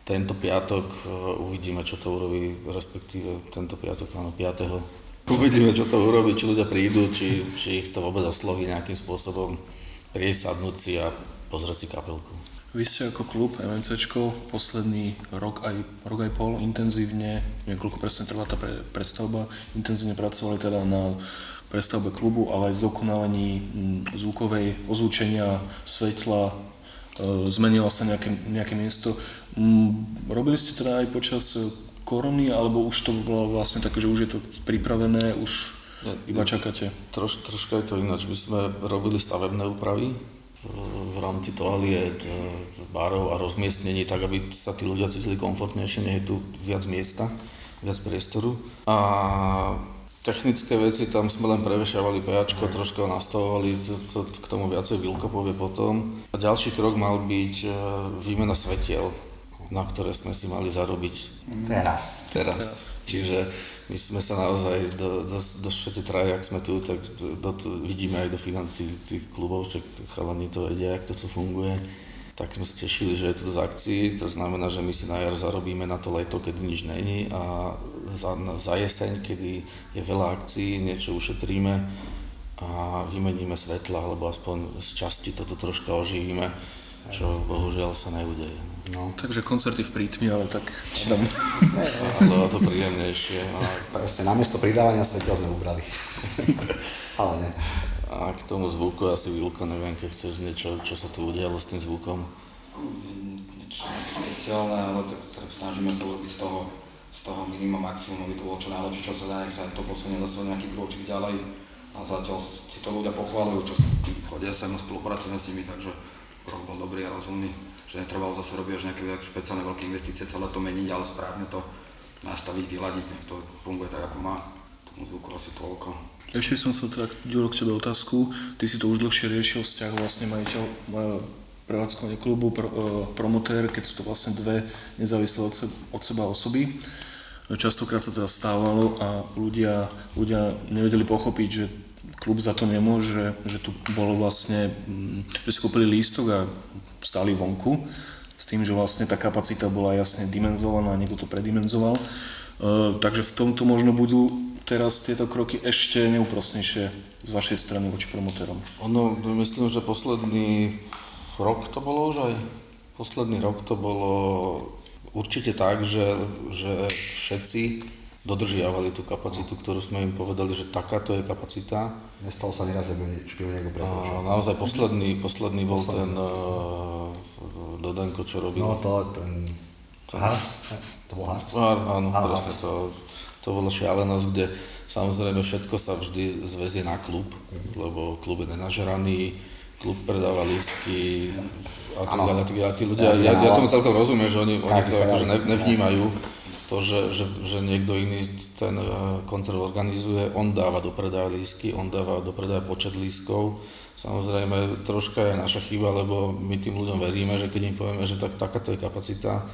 Tento piatok e, uvidíme, čo to urobí, respektíve tento piatok, áno, 5. Uvidíme, čo to urobí, či ľudia prídu, či, či ich to vôbec osloví nejakým spôsobom, prísť, sadnúť si a pozrieť si kapelku. Vy ste ako klub MNCčko posledný rok aj, rok aj pol intenzívne, niekoľko presne trvá tá pre, predstavba, intenzívne pracovali teda na prestavbe klubu, ale aj zdokonalení mm, zvukovej ozvučenia, svetla, e, zmenilo sa nejaké, nejaké miesto. Mm, Robili ste teda aj počas korony, alebo už to bolo vlastne také, že už je to pripravené, už iba čakáte? Troš, troška je to ináč. My sme robili stavebné úpravy v rámci toaliet, e, barov a rozmiestnení, tak aby sa tí ľudia cítili komfortnejšie, nie je tu viac miesta, viac priestoru. A technické veci, tam sme len prevešavali PAčko, troška ho nastavovali, to, to, k tomu viacej Vilko povie potom. A ďalší krok mal byť e, výmena svetiel, na ktoré sme si mali zarobiť Teraz. teraz. Teraz. Čiže my sme sa naozaj, do, do, do všetci traja, ak sme tu, tak do, do, vidíme aj do financí tých klubov, však chalani to vedia, jak to tu funguje. Tak sme sa tešili, že je to dosť akcií, to znamená, že my si na jar zarobíme na to leto, kedy nič není a za, za jeseň, kedy je veľa akcií, niečo ušetríme a vymeníme svetla, alebo aspoň z časti toto troška oživíme, čo bohužiaľ sa neudeje. No, Takže koncerty v prítmi, ale tak Adam. Ale o to príjemnejšie. A presne, namiesto pridávania svetiel sme ubrali. Ale nie. A k tomu zvuku asi Vilko, neviem, keď chceš niečo, čo sa tu udialo s tým zvukom. nič špeciálne, ale tak snažíme sa urobiť z toho, z toho minimum maximum, aby to bolo čo najlepšie, čo sa dá, nech sa to posunie zase nejaký krôčik ďalej. A zatiaľ si to ľudia pochválujú, čo chodia sem a spolupracujeme s nimi, takže rok bol dobrý a rozumný, že netrvalo zase robiť až nejaké špeciálne veľké investície, celé to meniť, ale správne to nastaviť, vyladiť, nech to funguje tak, ako má. Tomu zvuku asi toľko. Ešte som chcel teda, Ďuro, k tebe otázku. Ty si to už dlhšie riešil, vzťah vlastne majiteľ e, prevádzkovanie klubu, pro, e, promotér, keď sú to vlastne dve nezávislé od, seba, od seba osoby. Častokrát sa teda stávalo a ľudia, ľudia nevedeli pochopiť, že klub za to nemôže, že tu bolo vlastne, mm, že si kúpili lístok a stáli vonku s tým, že vlastne tá kapacita bola jasne dimenzovaná, niekto to predimenzoval. Uh, takže v tomto možno budú teraz tieto kroky ešte neúprostnejšie z vašej strany voči promotérom. Ono, myslím, že posledný rok to bolo už aj. Posledný rok to bolo určite tak, že, že všetci dodržiavali tú kapacitu, ktorú sme im povedali, že takáto je kapacita. Nestalo sa neraz, že by niekto prekročil. Naozaj posledný, posledný bol posledný. ten uh, Dodenko, čo robil. No to, ten Harc? To bol Harc? Áno, áno presne, to, to bolo šialenosť, kde samozrejme všetko sa vždy zväzie na klub, mm-hmm. lebo klub je nenažraný, klub predáva lístky a tak ďalej, a tak ďalej. Tí ľudia, ja, ja tomu celkom rozumiem, že oni, oni to akože ne, nevnímajú, to, že, že, že niekto iný ten e, koncert organizuje, on dáva do predaja lístky, on dáva do predaja počet lístkov. Samozrejme, troška je naša chyba, lebo my tým ľuďom veríme, že keď im povieme, že tak, takáto je kapacita,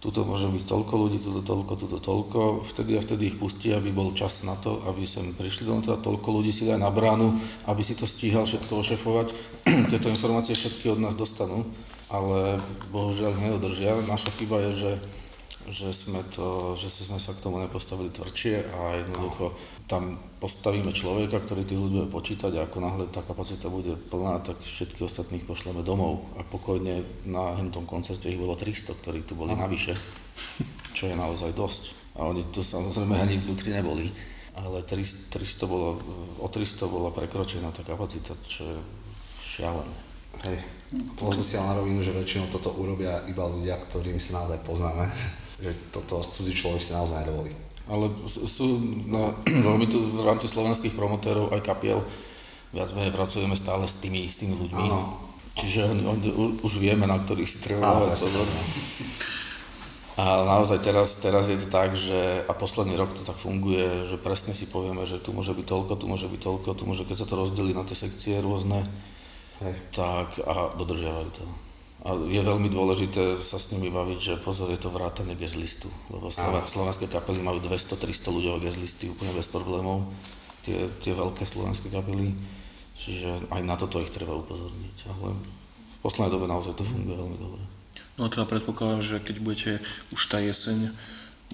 tuto môže byť toľko ľudí, tuto toľko, tuto toľko, vtedy a vtedy ich pustí, aby bol čas na to, aby sem prišli do teda toľko ľudí si dá na bránu, aby si to stíhal všetko ošefovať. Tieto informácie všetky od nás dostanú, ale bohužiaľ neodržia. Naša chyba je, že že sme, to, že sme sa k tomu nepostavili tvrdšie a jednoducho tam postavíme človeka, ktorý tých ľudí bude počítať a ako náhle tá kapacita bude plná, tak všetky ostatných pošleme domov a pokojne na tom koncerte ich bolo 300, ktorí tu boli navyše, čo je naozaj dosť. A oni tu samozrejme ani vnútri neboli, ale 300, 300 bolo, o 300 bola prekročená tá kapacita, čo je šialené. Hej, povedzme si ale na rovinu, že väčšinou toto urobia iba ľudia, ktorými sa naozaj poznáme že toto cudzí človek si naozaj nedovolí. Ale sú, no, my tu v rámci slovenských promotérov aj kapiel viac menej pracujeme stále s tými istými ľuďmi. Ano. Čiže on, on, už vieme, na ktorých si treba dávať pozor. A naozaj teraz, teraz je to tak, že a posledný rok to tak funguje, že presne si povieme, že tu môže byť toľko, tu môže byť toľko, tu môže, keď sa to rozdelí na tie sekcie rôzne, Hej. tak a dodržiavajú to. A je veľmi dôležité sa s nimi baviť, že pozor, je to vrátane guest listu, lebo Slova, slovenské kapely majú 200-300 ľudí guest listy úplne bez problémov, tie, tie veľké slovenské kapely, čiže aj na toto ich treba upozorniť. Ale v poslednej dobe naozaj to funguje veľmi dobre. No a teda predpokladám, že keď budete už tá jeseň,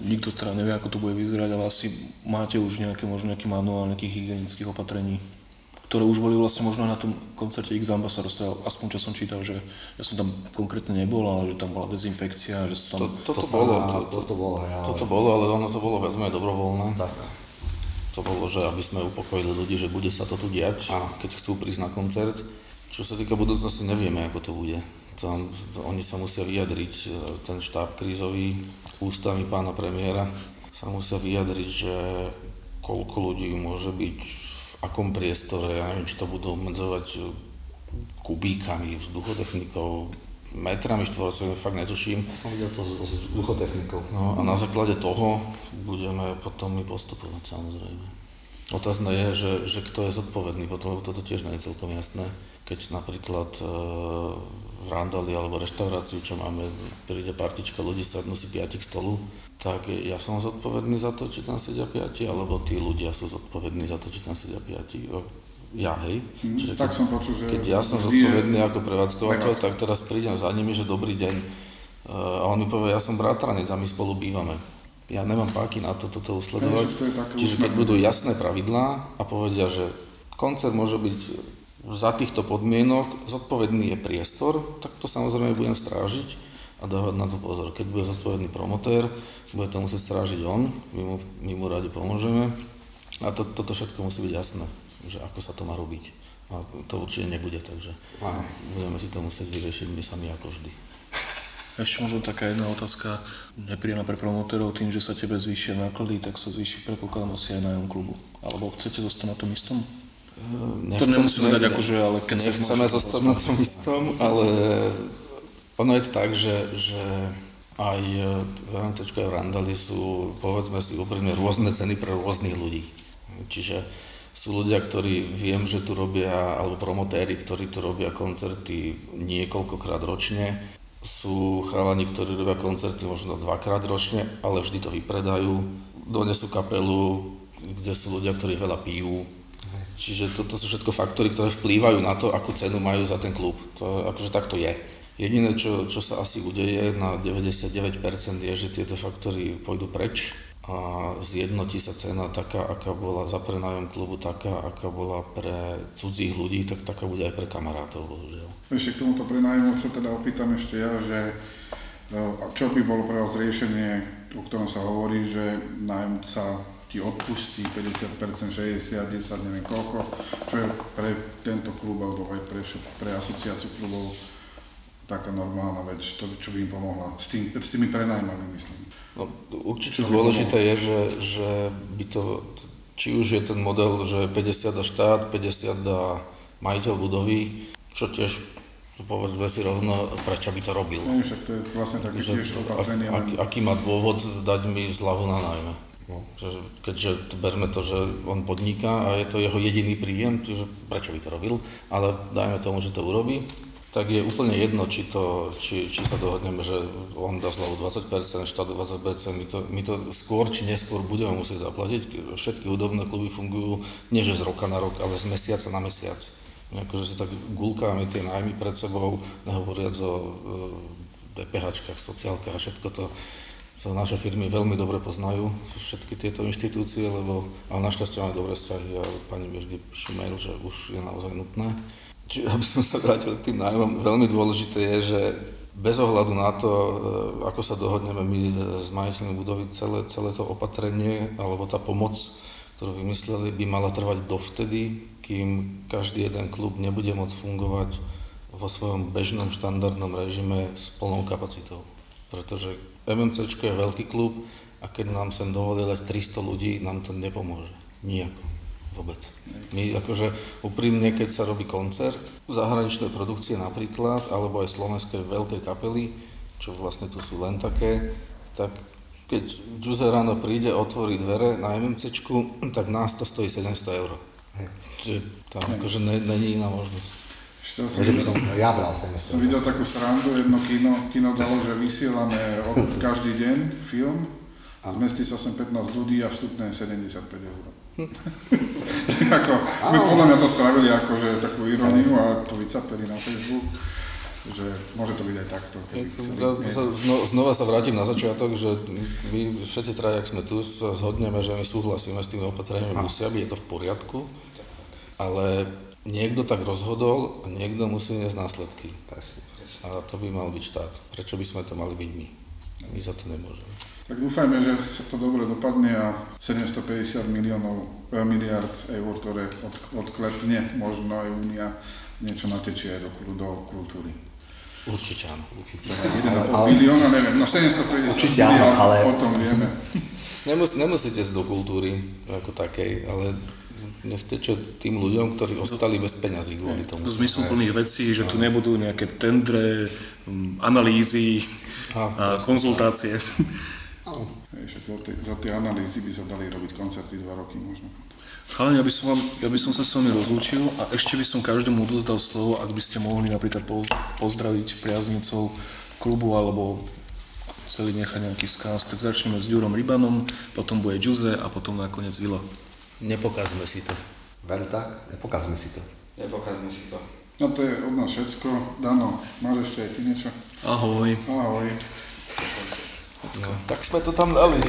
nikto teda nevie, ako to bude vyzerať, ale asi máte už nejaké, možno nejaký manuál nejakých hygienických opatrení ktoré už boli vlastne možno na tom koncerte X Ambassadors, aspoň čo som čítal, že ja som tam konkrétne nebol, ale že tam bola dezinfekcia, že som tam... To, toto, to bolo, to, to, toto bolo, ja, ale... toto bolo, ale ono to bolo viac menej dobrovoľné. Tak. To bolo, že aby sme upokojili ľudí, že bude sa to tu diať, a. keď chcú prísť na koncert. Čo sa týka budúcnosti, nevieme, ako to bude. Tam, to, oni sa musia vyjadriť, e, ten štáb krízový ústami pána premiéra sa musia vyjadriť, že koľko ľudí môže byť akom priestore, ja neviem, či to budú obmedzovať e, kubíkami, vzduchotechnikou, metrami štvorcovými, fakt netuším. Ja som videl to s, s vzduchotechnikou. No a na základe toho budeme potom my postupovať samozrejme. Otázne je, že, že kto je zodpovedný potom, lebo toto tiež nie je celkom jasné. Keď napríklad e, v Randali alebo reštauráciu, čo máme, príde partička ľudí, sadnú si piati k stolu, tak ja som zodpovedný za to, či tam sedia piati, alebo tí ľudia sú zodpovední za to, či tam sedia piati. Ja, hej. Mm, Čiže tak keď, som počul, že keď ja som zodpovedný je... ako prevádzkovateľ, tak teraz prídem za nimi, že dobrý deň. Uh, a on mi povie, ja som bratranec a my spolu bývame. Ja nemám páky na to, toto usledovať. To Čiže keď budú jasné pravidlá a povedia, že koncert môže byť za týchto podmienok, zodpovedný je priestor, tak to samozrejme budem strážiť a dávať na to pozor. Keď bude zodpovedný promotér, bude to musieť strážiť on, my mu, my mu radi pomôžeme a to, toto všetko musí byť jasné, že ako sa to má robiť. A to určite nebude, takže Aha. budeme si to musieť vyriešiť my sami ako vždy. Ešte možno taká jedna otázka, nepríjemná pre promotérov, tým, že sa tebe zvýšia náklady, tak sa zvýši predpokladám asi aj nájom klubu. Alebo chcete zostať na tom istom? Nechcem, to nemusíme dať akože, ale keď Nechceme zostať na tom istom, ale ono je to tak, že, že aj VMT a Randali sú, povedzme si úprimne, rôzne ceny pre rôznych ľudí. Čiže sú ľudia, ktorí viem, že tu robia, alebo promotéri, ktorí tu robia koncerty niekoľkokrát ročne. Sú chalani, ktorí robia koncerty možno dvakrát ročne, ale vždy to vypredajú. Donesú kapelu, kde sú ľudia, ktorí veľa pijú, Čiže toto sú všetko faktory, ktoré vplývajú na to, akú cenu majú za ten klub. To akože takto je. Jediné, čo, čo sa asi udeje na 99% je, že tieto faktory pôjdu preč a zjednotí sa cena taká, aká bola za prenájom klubu, taká, aká bola pre cudzích ľudí, tak taká bude aj pre kamarátov, bohužiaľ. Ešte k tomuto prenájmu sa teda opýtam ešte ja, že a čo by bolo pre vás riešenie, o ktorom sa hovorí, že nájomca ti odpustí 50%, 60, 10, neviem koľko, čo je pre tento klub alebo aj pre, pre asociáciu klubov taká normálna vec, čo, čo by im pomohla. S, tým, s tými prenajmami, myslím. No, určite dôležité je, že, že by to, či už je ten model, že 50 dá štát, 50 dá majiteľ budovy, čo tiež povedzme si rovno, prečo by to robil. Nie, však to je vlastne také Že, tiež opatrenie. ak, aký má dôvod dať mi zľavu na nájme. No. Že, keďže berme to, že on podniká a je to jeho jediný príjem, čiže prečo by to robil, ale dajme tomu, že to urobí, tak je úplne jedno, či, to, či, či sa dohodneme, že on dá zľavu 20%, štát 20%, my to, my to skôr či neskôr budeme musieť zaplatiť. Všetky hudobné kluby fungujú nie že z roka na rok, ale z mesiaca na mesiac. Akože si tak gulkáme tie nájmy pred sebou, nehovoriac o e, DPHčkách, sociálkach a všetko to, sa naše firmy veľmi dobre poznajú, všetky tieto inštitúcie, lebo ale našťastie máme dobré vzťahy a pani mi vždy píšu mail, že už je naozaj nutné. Čiže aby sme sa vrátili k tým nájmom, veľmi dôležité je, že bez ohľadu na to, e, ako sa dohodneme my e, s majiteľmi budovy, celé, celé to opatrenie alebo tá pomoc, ktorú vymysleli, by mala trvať dovtedy, kým každý jeden klub nebude môcť fungovať vo svojom bežnom štandardnom režime s plnou kapacitou. Pretože MMC je veľký klub a keď nám sem dovolia dať 300 ľudí, nám to nepomôže. Nijako. Vôbec. My akože úprimne, keď sa robí koncert, zahraničné produkcie napríklad, alebo aj slovenské veľké kapely, čo vlastne tu sú len také, tak keď Giuse ráno príde, otvorí dvere na MMCčku, tak nás to stojí 700 eur. Čiže tam akože ne- není iná možnosť. To som Takže by videl- som ja bral Som 700. videl takú srandu, jedno kino, kino dalo, že vysielame od každý deň film a zmestí sa sem 15 ľudí a vstupné je 75 eur. Ako, my podľa mňa to spravili ako, že takú iróniu a to vycapeli na Facebook, že môže to byť aj takto. chceli. Ja sa, zno, znova sa vrátim na začiatok, že my všetci traja, ak sme tu, sa zhodneme, že my súhlasíme s tými opatreniami, musia byť, je to v poriadku, ale niekto tak rozhodol a niekto musí niesť následky. A to by mal byť štát. Prečo by sme to mali byť my? My za to nemôžeme. Tak dúfajme, že sa to dobre dopadne a 750 miliónov, eh, miliard eur, ktoré od, odklepne možno aj Únia, niečo natečie aj do, do kultúry. Určite áno. 1,5 ale- milióna, neviem, no 750 Určite áno, miliard, ale- o tom vieme. Nemus, nemusíte ísť do kultúry ako takej, ale nechte čo tým ľuďom, ktorí ostali bez peňazí kvôli tomu. Do zmysluplných vecí, že tu nebudú nejaké tendre, analýzy a konzultácie. Vieš, tie, za tie analýzy by sa dali robiť koncerty dva roky možno. Chalani, ja by, som vám, ja by som sa s vami rozlúčil a ešte by som každému odozdal slovo, ak by ste mohli napríklad poz- pozdraviť priaznicov klubu alebo chceli nechať nejaký skaz, tak začneme s Jurom Rybanom, potom bude Giuse a potom nakoniec Vilo. Nepokazme si to. Veru tak? Nepokazme si to. Nepokazme si to. No to je od nás všetko. Dano, máš ešte aj ty niečo? Ahoj. Ahoj. No, tak sme to tam dali.